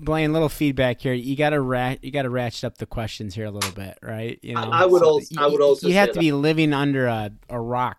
Blaine, little feedback here. You gotta rat, you gotta ratchet up the questions here a little bit, right? You know, I would also- I would also You have to that. be living under a, a rock.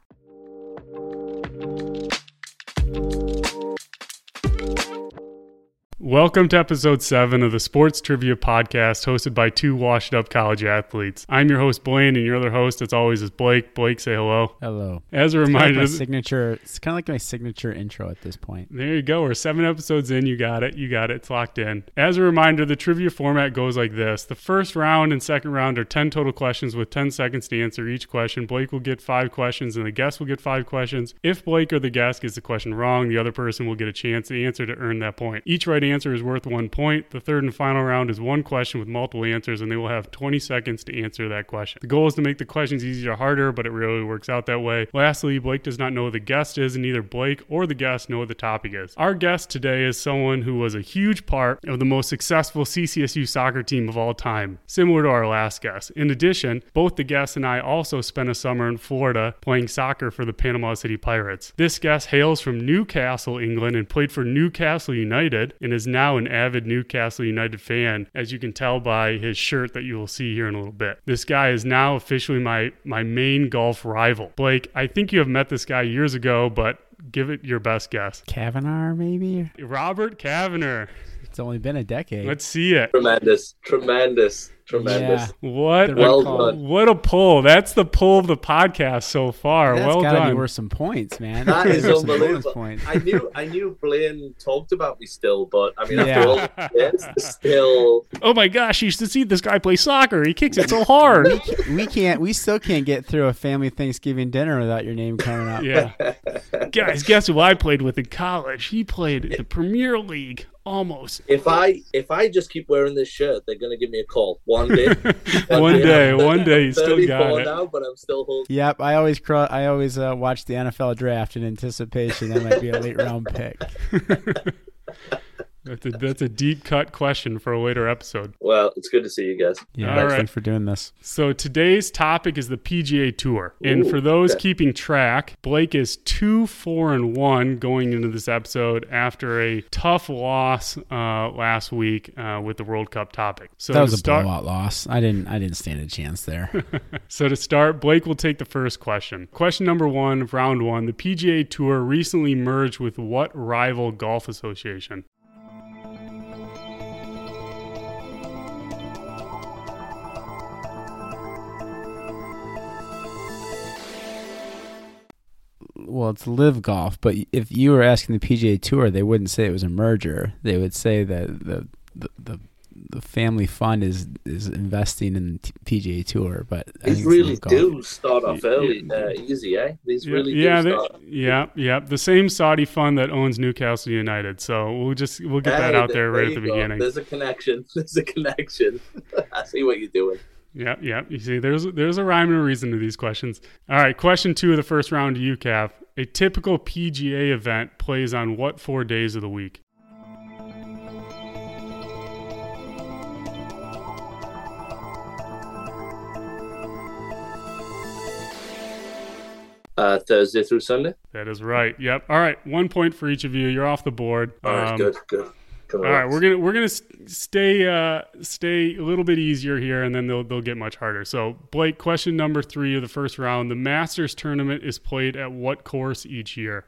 Welcome to episode seven of the Sports Trivia Podcast, hosted by two washed up college athletes. I'm your host, Blaine, and your other host, as always, is Blake. Blake, say hello. Hello. As a Kind of like reminder, signature. It's kind of like my signature intro at this point. There you go. We're seven episodes in. You got it. You got it. It's locked in. As a reminder, the trivia format goes like this The first round and second round are 10 total questions with 10 seconds to answer each question. Blake will get five questions and the guest will get five questions. If Blake or the guest gets the question wrong, the other person will get a chance to answer to earn that point. Each right answer is worth one point. The third and final round is one question with multiple answers, and they will have 20 seconds to answer that question. The goal is to make the questions easier or harder, but it really works out that way. Lastly, Blake does not know who the guest is, and neither Blake or the guest know what the topic is. Our guest today is someone who was a huge part of the most successful CCSU soccer team of all time, similar to our last guest. In addition, both the guest and I also spent a summer in Florida playing soccer for the Panama City Pirates. This guest hails from Newcastle, England, and played for Newcastle United, and is now an avid Newcastle United fan, as you can tell by his shirt that you will see here in a little bit. This guy is now officially my my main golf rival. Blake, I think you have met this guy years ago, but give it your best guess. Kavanaugh, maybe. Robert Kavanagh. It's only been a decade. Let's see it. Tremendous, tremendous, tremendous. What The a, red Well call. done. what a pull. That's the pull of the podcast so far. That's well gotta done. be worth some points, man. That That's is bonus unbelievable. points. I knew, I knew Blaine talked about me still, but I mean, Yeah. after all this, still, Oh my gosh, you should see this guy play soccer. He kicks it so hard. we can't. We still can't get through a family Thanksgiving dinner without your name coming up. yeah. Guys, guess who I played with in college? He played in the Premier League almost. if I if I just keep wearing this shirt, they're gonna give me a call one day. One day, I'm one day, you still got it. now, but I'm still holding. Yep, I always cro- I always uh, watch the NFL draft in anticipation that might be a late round pick. That's a, that's a deep cut question for a later episode. Well, it's good to see you guys. Yeah, All right. thanks for doing this. So today's topic is the PGA Tour, and for those okay. keeping track, Blake is two, four, and one going into this episode after a tough loss uh, last week uh, with the World Cup topic. So That to was a start, blowout loss. I didn't I didn't stand a chance there. So to start, Blake will take the first question. Question number one of round one: The PGA Tour recently merged with what rival golf association? It's LIV golf, but if you were asking the PGA Tour, they wouldn't say it was a merger. They would say that the the the, the family fund is is investing in the T- PGA Tour, but These it's really LIV Golf. do start off early, uh, easy, eh? These Yeah, really yeah, do they- start. yeah, yeah. The same Saudi fund that owns Newcastle United. So we'll just we'll get that out there right you at the go. beginning. There's a connection. There's a connection. I see what you're doing. Yeah, yeah. You see, there's there's a rhyme and a reason to these questions. All right, question two of the first round to you, Cav. A typical PGA event plays on what four days of the week? Uh, Thursday through Sunday. That is right. Yep. All right, one point for each of you. You're off the board. All right, Um, good, good. Come All right, we're gonna we're gonna stay uh, stay a little bit easier here, and then they'll they'll get much harder. So, Blake, question number three of the first round: The Masters tournament is played at what course each year?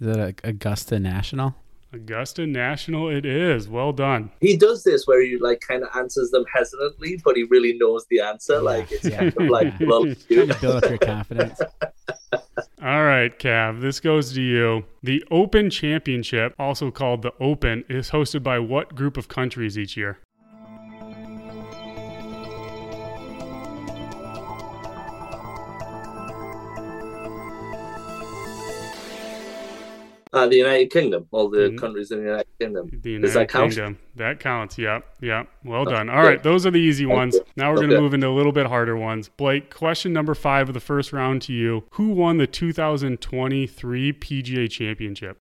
Is that Augusta National? Augusta National. It is. Well done. He does this where he like kind of answers them hesitantly, but he really knows the answer. Like it's yeah, kind of like yeah. well, Trying to build up your confidence. All right, Cav, this goes to you. The Open Championship, also called the Open, is hosted by what group of countries each year? Uh, the United Kingdom, all the Mhm. countries in the United Kingdom. The Does United that count? Kingdom. That counts. Yep. Yep. Well Oh, done. All right. Those are the easy ones. Now we're going to move into a little bit harder ones. Blake, question number five of the first round to you. Who won the 2023 PGA Championship?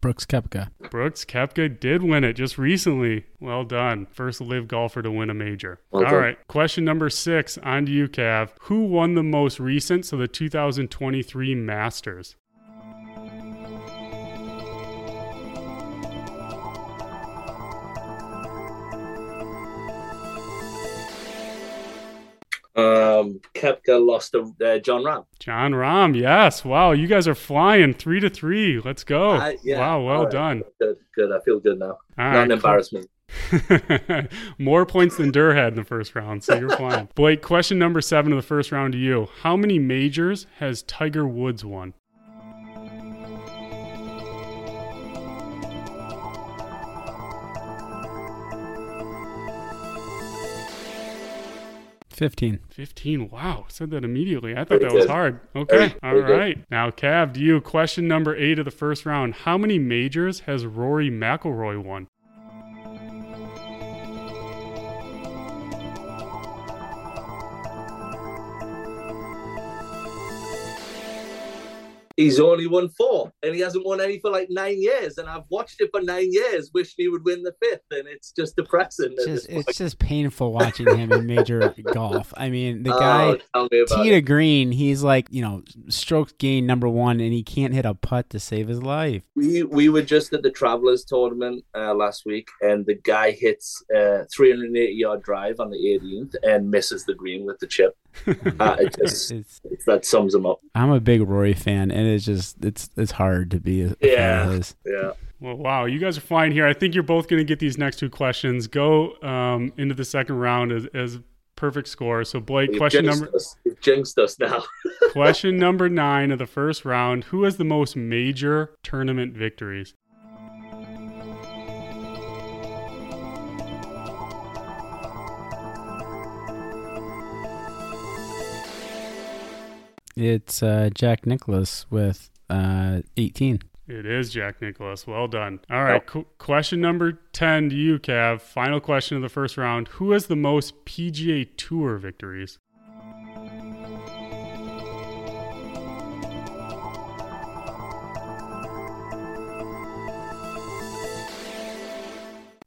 Brooks Koepka. Brooks Koepka did win it just recently. Well done. First LIV golfer to win a major. Well All right. Question number six on to you, Cav. Who won the most recent, so the 2023 Masters? Um, Koepka lost to uh, Jon Rahm. Jon Rahm, yes. Wow, you guys are flying three to three. Let's go. Uh, yeah, wow, well right. done. Good, good. I feel good now. All Not right, an cool. More points than Durr had in the first round, so you're fine. Blake, question number seven of the first round to you. How many majors has Tiger Woods won? Fifteen. 15. Wow, said that immediately. I thought Pretty that was hard. Okay, Very- all very good. right. Now, Cav, to you. Question number eight of the first round. How many majors has Rory McIlroy won? He's only won four, and he hasn't won any for like nine years. And I've watched it for nine years, wishing he would win the fifth, and it's just depressing. at Just it's just painful watching him in major golf. I mean, the Oh, guy tell me about tee to green, he's like you know strokes gain number one, and he can't hit a putt to save his life. We we were just at the Travelers tournament uh, last week, and the guy hits a 380 yard drive on the 18th and misses the green with the chip. Uh, it just It's it's, that sums them up. I'm a big Rory fan, and it's just it's it's hard to be a fan Yeah. of his. Yeah. Well, wow, you guys are flying here. I think you're both going to get these next two questions. Go um, into the second round as, as perfect score. So, Blake, You've question number us. You've jinxed us now. question number nine of the first round. Who has the most major tournament victories? It's uh, Jack Nicklaus with uh, 18. It is Jack Nicklaus. Well done. All right. Qu- question number 10 to you, Cav. Final question of the first round. Who has the most PGA Tour victories?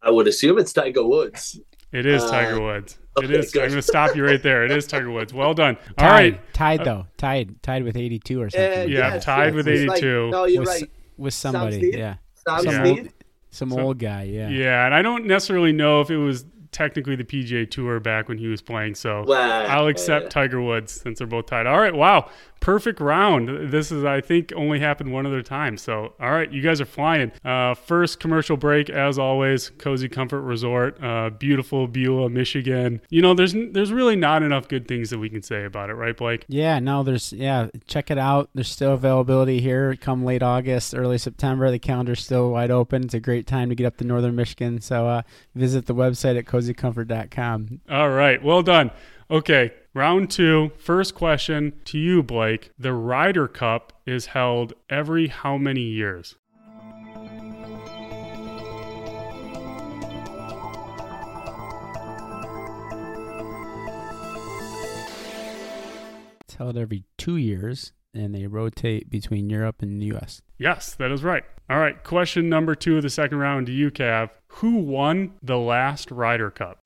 I would assume it's Tiger Woods. It is Uh, Tiger Woods. It okay, is. good. I'm going to stop you right there. It is Tiger Woods. Well done. All Tied, right. tied though, tied, tied with 82 or something. Yeah, tied with it's like- 82. no, you're with, right. with somebody, Snead? yeah, Sam Yeah. some old, some So- old guy, yeah. Yeah, and I don't necessarily know if it was technically the PGA Tour back when he was playing. So Well, I'll accept uh, Tiger Woods since they're both tied. All right, wow, perfect round. This is, I think, only happened one other time. So, all right, you guys are flying. Uh, first commercial break, as always, Cozy Comfort Resort, uh, beautiful Beulah, Michigan. You know, there's there's really not enough good things that we can say about it, right, Blake? Yeah, no, there's yeah, check it out. There's still availability here. Come late August, early September. The calendar's still wide open. It's a great time to get up to northern Michigan. So uh, visit the website at cozycomfort.com. All right, well done. Okay, round two, first question to you, Blake. The Ryder Cup is held every how many years? It's held every two years, and they rotate between Europe and the U.S. Yes, that is right. All right, question number two of the second round to you, Cav. Who won the last Ryder Cup?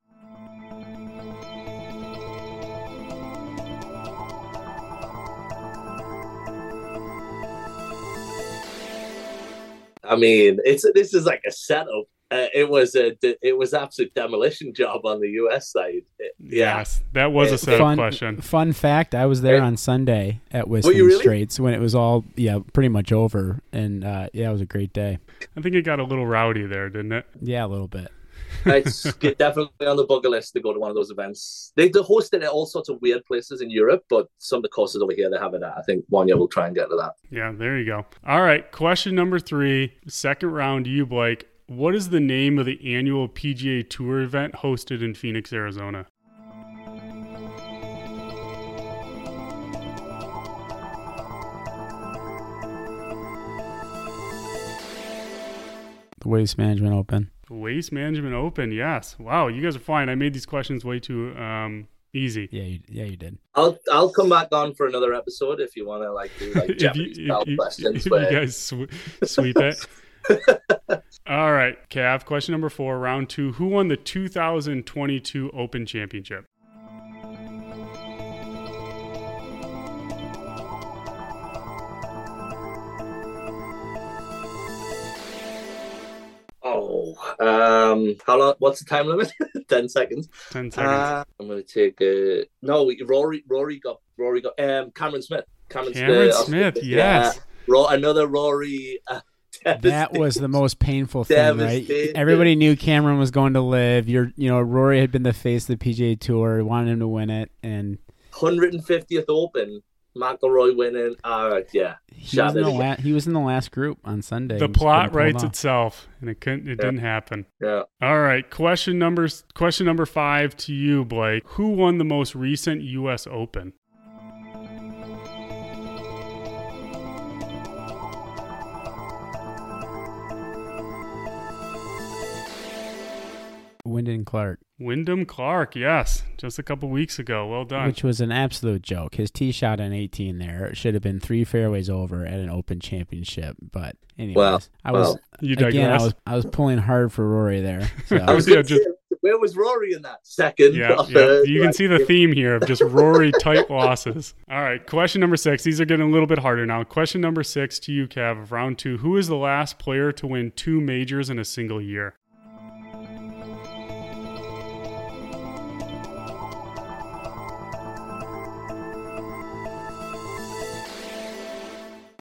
I mean, it's this is like a setup. Uh, it was a it was absolute demolition job on the U.S. side. It- yeah, Yes, that was a setup fun question. Fun fact: I was there Right. on Sunday at Whistling really? Straits when it was all yeah pretty much over, and uh, yeah, it was a great day. I think it got a little rowdy there, didn't it? Yeah, a little bit. It's definitely on the bucket list to go to one of those events. They they host it at all sorts of weird places in Europe, but some of the courses over here they have it at. I think one year we'll try and get to that. Yeah, there you go. All right, question number three, second round you, Blake. What is the name of the annual PGA Tour event hosted in Phoenix, Arizona? The Waste Management Open. Waste Management Open. Yes. Wow, you guys are fine. I made these questions way too um, easy. Yeah, you, yeah, you did. I'll I'll come back on for another episode if you want to like do like if you, Japanese style you- questions. if you guys sw- sweep it. All right, Cav. Question number four, round two. Who won the 2022 Open Championship? Um, how long? What's the time limit? Ten seconds. Ten seconds. Uh, I'm gonna take a no. Rory, Rory got Rory got um Cameron Smith. Cameron, Cameron Smith. Smith, Yeah. yes. Ro- another Rory. Uh, That was the most painful thing, right? Everybody knew Cameron was going to LIV. You're, you know, Rory had been the face of the PGA Tour, wanted him to win it, and 150th Open. McIlroy winning. All right, yeah. he was, in the la- he was in the last group on Sunday. the plot couldn't pull it writes off. itself, and it couldn't. It Yeah. didn't happen. Yeah. All right. Question number question number five to you, Blake. Who won the most recent U.S. Open? Wyndham Clark, Wyndham Clark. Yes, just a couple weeks ago. Well done. which was an absolute joke. His tee shot on 18 there should have been three fairways over at an Open Championship. But anyways, Well, I was well. you again, I was I was pulling hard for Rory there. So. I was Yeah, just- where was Rory in that second? Yeah, or yeah. third? You can Like, see the theme here of just Rory tight losses. All right, question number six. These are getting a little bit harder now. Question number six to you, Cav, of round two. Who is the last player to win two majors in a single year?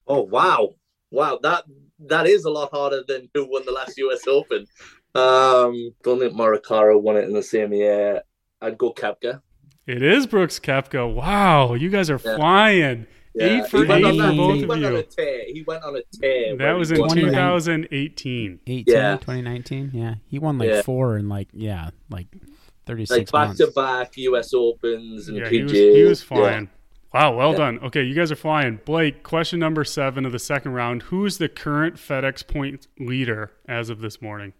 Oh wow, wow that that is a lot harder than who won the last U.S. Open. Um, don't think Morikawa won it in the same year. I'd go Koepka. It is Brooks Koepka. Wow, you guys are Yeah. flying. Eight for he went eight on that- both he of went on you. a tear. He went on a tear. That was in 2018. 18, Yeah. 2019. Yeah, he won like Yeah. four and like yeah, like 36 like back months. to back U.S. Opens and Yeah, PGA. he was, he was Yeah. flying. Wow, well Yeah. done. Okay, you guys are flying. Blake, question number seven of the second round. Who is the current FedEx point leader as of this morning?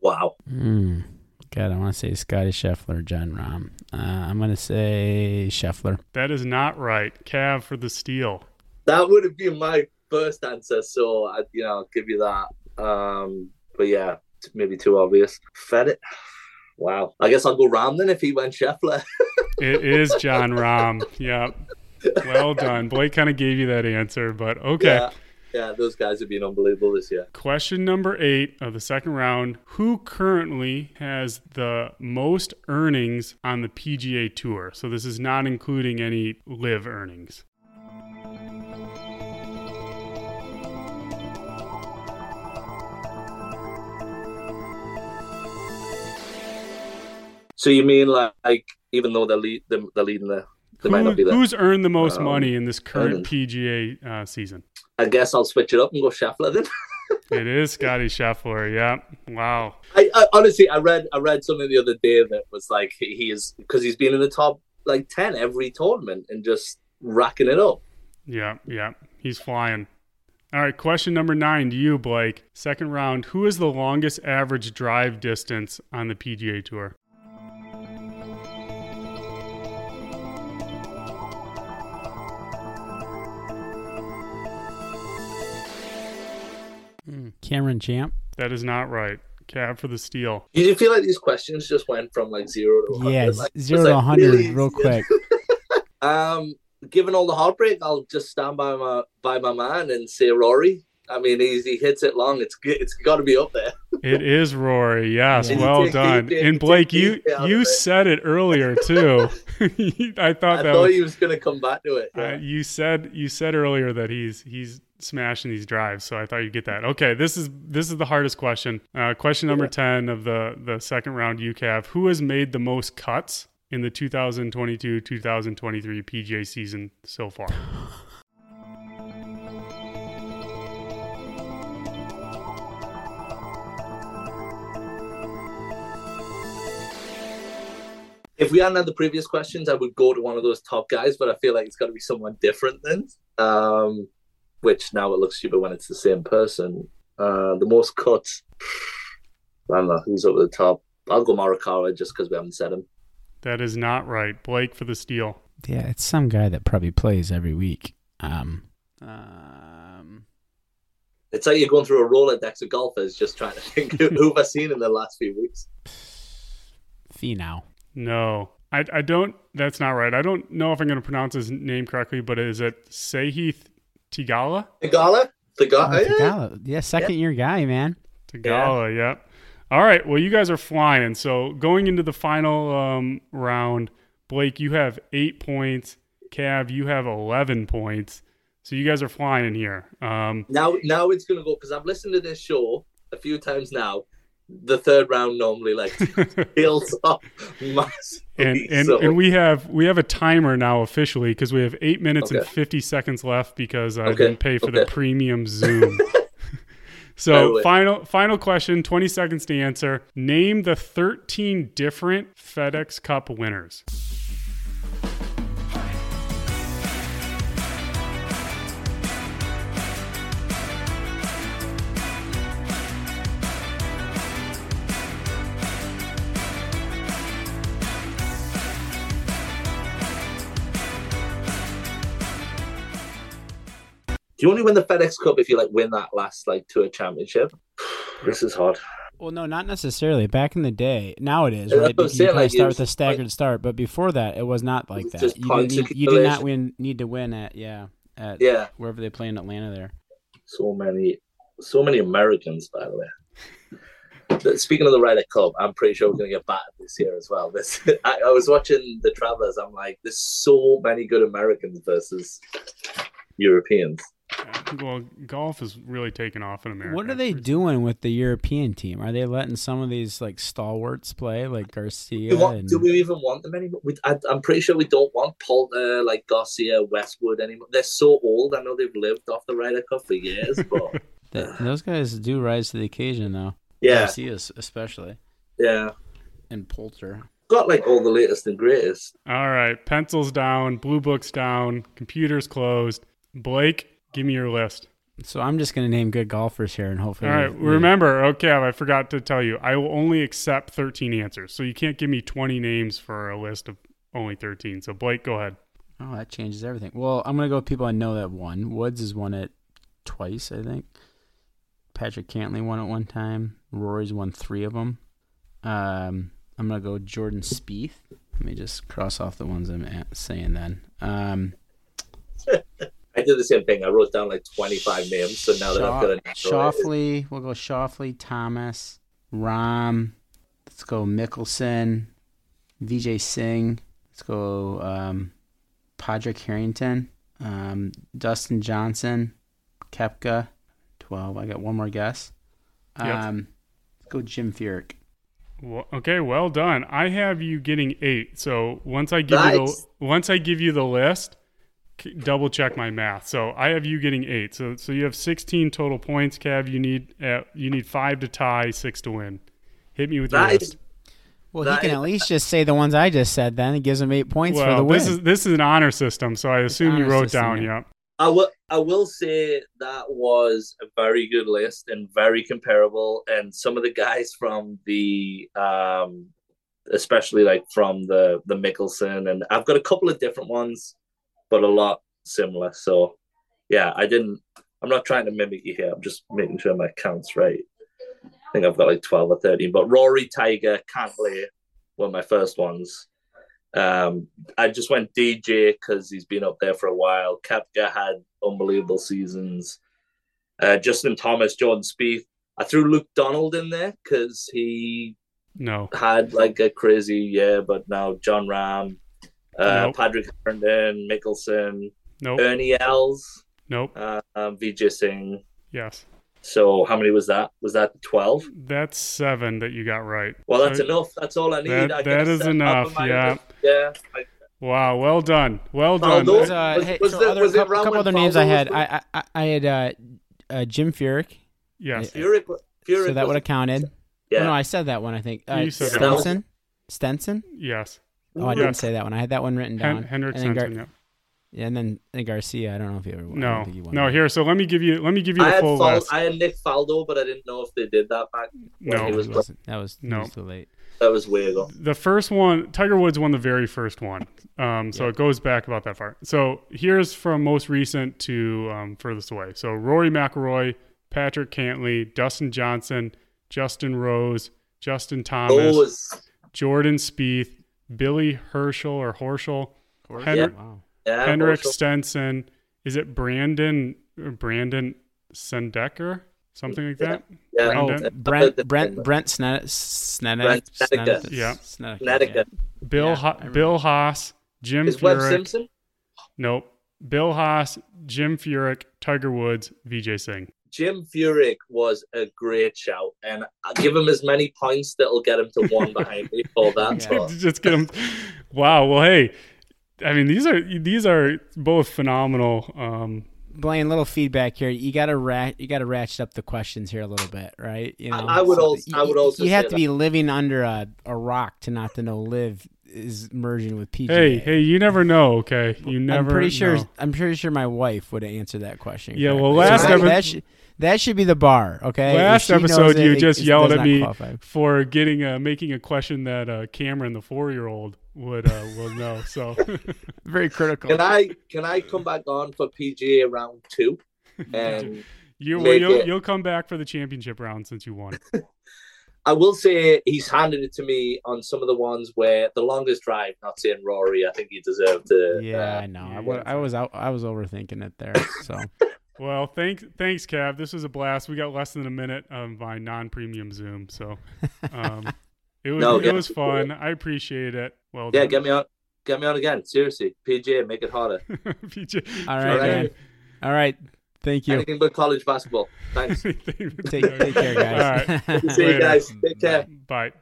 Wow. Hmm. God, I want to say Scottie Scheffler, or Jon Rahm. Uh, I'm gonna say Scheffler. That is not right. Cav for the steal. That would have been my first answer, so I, you know, I'll give you that. Um, but yeah, maybe too obvious. Fed it. Wow. I guess I'll go Rahm then if he went Scheffler. It is Jon Rahm. Yep. Well done. Blake kind of gave you that answer, but okay. Yeah, yeah, those guys have been unbelievable this year. Question number eight of the second round. Who currently has the most earnings on the PGA Tour? So this is not including any LIV earnings. So you mean like, like even though they're lead, they're, they're leading the, they might Who- not be there. who's earned the most Um, money in this current. PGA uh, season? I guess I'll switch it up and go Scheffler then. It is Scottie Scheffler. Yeah. Wow. I, I honestly, I read, I read something the other day that was like he he is because he's been in the top like ten every tournament and just racking it up. Yeah. Yeah. He's flying. All right. Question number nine to you, Blake. Second round. Who is the longest average drive distance on the PGA Tour? Cameron Champ. That is not right. Cav for the steal. You feel like these questions just went from like zero to 100? Yeah, like, zero to like, 100 really real quick. Um, given all the heartbreak, I'll just stand by my by my man and say Rory. I mean, he's, he hits it long. It's good. It's got to be up there. It is Rory. Yes, Yeah. well You take- done. you take- And Blake, you the out of you it. said it earlier too. I thought I that thought was, he was going to come back to it. uh, you said you said earlier that he's he's smashing these drives, so I thought you'd get that. Okay, this is this is the hardest question. Uh, question number Yeah. ten of the the second round UCAV. Who has made the most cuts in the 2022-2023 PGA season so far? if we hadn't had the previous questions, I would go to one of those top guys, but I feel like it's got to be someone different then. Um, which now it looks stupid when it's the same person. Uh, the most cut, I don't know who's over the top. I'll go Morikawa just because we haven't said him. That is not right. Blake for the steal. Yeah, it's some guy that probably plays every week. Um, um, It's like you're going through a Rolodex of golfers just trying to think who who have I seen in the last few weeks. Finau. No. I, I don't. That's not right. I don't know if I'm going to pronounce his name correctly, but is it Sahith Theegala? Theegala. Theegala. The Oh, Gala? yeah. Tagala. yeah, second year guy, man. Theegala, yep. All right. Well, you guys are flying. So going into the final um, round, Blake, you have eight points. Cav, you have 11 points. So you guys are flying here. Um, Now, now it's going to go because I've listened to this show a few times now. The third round normally like builds up massively. and and, so, and we have we have a timer now officially because we have eight minutes and 50 seconds left because I Okay, didn't pay for the premium Zoom. So final final question, 20 seconds to answer. Name the 13 different FedEx Cup winners. You only win the FedEx Cup if you like win that last like tour championship? this is hard. Well, no, not necessarily. Back in the day, now it is right. that's I'm you saying, like, start with a staggered start, but before that, it was not like that. You, points didn't, you did not win. Need to win at yeah at Yeah, wherever they play in Atlanta. There. so many, so many Americans, by the way. But Speaking of the Ryder Cup, I'm pretty sure we're going to get battered this year as well. This, I, I was watching the Travelers. I'm like, there's so many good Americans versus Europeans. Well, golf is really taking off in America. What are they doing with the European team? Are they letting some of these like stalwarts play, like Garcia? Do we, want, and, do we even want them anymore? We, I, I'm pretty sure we don't want Poulter, uh, like Garcia, Westwood anymore. They're so old. I know they've lived off the Ryder Cup for years, but Th- those guys do rise to the occasion, though. yeah, Garcia especially, yeah. and Poulter. Got like all the latest and greatest. All right, pencils down, blue books down, computers closed. Blake, give me your list. So I'm just gonna name good golfers here, and hopefully. All right. we- Remember, okay, I forgot to tell you, I will only accept 13 answers. So you can't give me 20 names for a list of only 13. So Blake, go ahead. Oh, that changes everything. Well, I'm gonna go with people I know that won. Woods has won it twice, I think. Patrick Cantlay won it one time. Rory's won three of them. Um, I'm gonna go Jordan Spieth. Let me just cross off the ones I'm saying then. Um, I did the same thing. I wrote down like 25 names, so now that I've got a Shaw- Shoffley. We'll go Shoffley, Thomas, Rahm. Let's go Mickelson, Vijay Singh. Let's go um, Padraig Harrington, um, Dustin Johnson, Koepka. Twelve. I got one more guess. Yep. Um, let's go Jim Furyk. Well, okay, well done. I have you getting eight. So once I give you the once I give you the list, c- double check my math. So I have you getting eight. So so you have 16 total points. Cav, you need uh, you need five to tie, six to win. Hit me with your Nice. list. Well, That he can is- at least just say the ones I just said. Then it gives him eight points for the Well, win. this is this is an honor system, so I assume you wrote system, down. yeah. Yep. I will. I will say that was a very good list and very comparable. And some of the guys from the, um, especially like from the the Mickelson, and I've got a couple of different ones, but a lot similar. So, yeah, I didn't. I'm not trying to mimic you here. I'm just making sure my count's right. I think I've got like 12 or 13. But Rory, Tiger, Cantlay were my first ones. Um, I just went DJ because he's been up there for a while. Koepka had unbelievable seasons. Uh, Justin Thomas, Jordan Spieth. I threw Luke Donald in there because he No. had like a crazy year, but now Jon Rahm, uh, Nope. Patrick Herndon, Mickelson, Nope. Ernie Els, Nope. uh, um, Vijay Singh. Yes. So how many was that? Was that twelve? That's seven that you got right. Well, that's So- enough. That's all I need. That- I that get a is set up enough, yeah. list. Yeah. I, Wow. Well done. Well Well done. done. Was, uh, Was- hey, was so it- other, couple, couple other names I had. I, I I- I had uh, uh, Jim Furyk. yes. Furyk, Furyk so that would have counted. Yeah. Oh, no, I said that one. I think uh, You said that Stenson. Stenson. Yes. Oh, I Yeah. didn't say that one. I had that one written down. Hen- Henrik and then Gar- yeah. yeah, and then and Garcia. I don't know if he ever won. No. don't think he won No. that. Here. So let me give you. Let me give you I the full Fal- list. I had Nick Faldo, but I didn't know if they did that back. No. he He was- wasn't. That was, No. was too late. That was way ago. The first one, Tiger Woods won the very first one. Um, so Yeah. it goes back about that far. So here's from most recent to um, furthest away. So Rory McIlroy, Patrick Cantlay, Dustin Johnson, Justin Rose, Justin Thomas, Those, Jordan Spieth, Billy Herschel or Horschel, Henrik, Wow. yeah, Henrik also- Stenson. Is it Brandon Brandon Sendecker? Something like that? yeah, Oh, Brandon? Uh, Brent the- Brent Brent Snedeker. Snedeker. Brent Snedeker. Yeah. Connecticut. Bill Yeah, Ho- Bill Haas, Jim Is Webb Simpson? Nope. Bill Haas, Jim Furyk, Tiger Woods, Vijay Singh. Jim Furyk was a great shout, and I'll give him as many points that'll get him to one behind me for that. Yeah. Just get him. Wow. Well, hey, I mean these are these are both phenomenal. Um, Blaine, little feedback here. You gotta rat, you gotta ratchet up the questions here a little bit, right? You know, I- I would also- I would also You have say to that. be living under a, a rock to not to know LIV is merging with PGA. hey, hey, you never know. Okay, you never. I'm pretty sure. know. I'm pretty sure my wife would answer that question. Yeah, correctly. well, So last that, epi- that, should, be the bar. Okay. Last episode, it, you it- just it yelled does at me qualify. for getting uh, making a question that uh, Cameron, the four year old, would uh, will know. So Very critical. can I can I come back on for PGA round two? And you well, you'll, you'll come back for the championship round since you won. I will say he's handed it to me on some of the ones where the longest drive. Not saying Rory, I think he deserved to. yeah, uh, I know. I, yeah, wa- I was out. I was overthinking it there. So Well, thanks, thanks, Cav. This was a blast. We got less than a minute of my non-premium Zoom, so um, it was No, it yeah. was fun. I appreciate it. Well, yeah, done. get me on. Get me on again. Seriously, PJ, make it harder. PJ. all right, All right. man. All right. Thank you. Anything but college basketball. Thanks. Take, take care, guys. All right. See you Later. guys. Take care. Bye.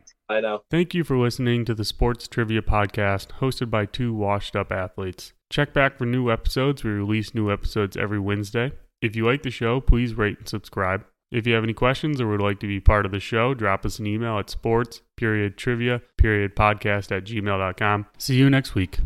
Thank you for listening to the Sports Trivia Podcast hosted by two washed up athletes. Check back for new episodes. We release new episodes every Wednesday. If you like the show, please rate and subscribe. If you have any questions or would like to be part of the show, drop us an email at sports period trivia period podcast at gmail.com. See you next week.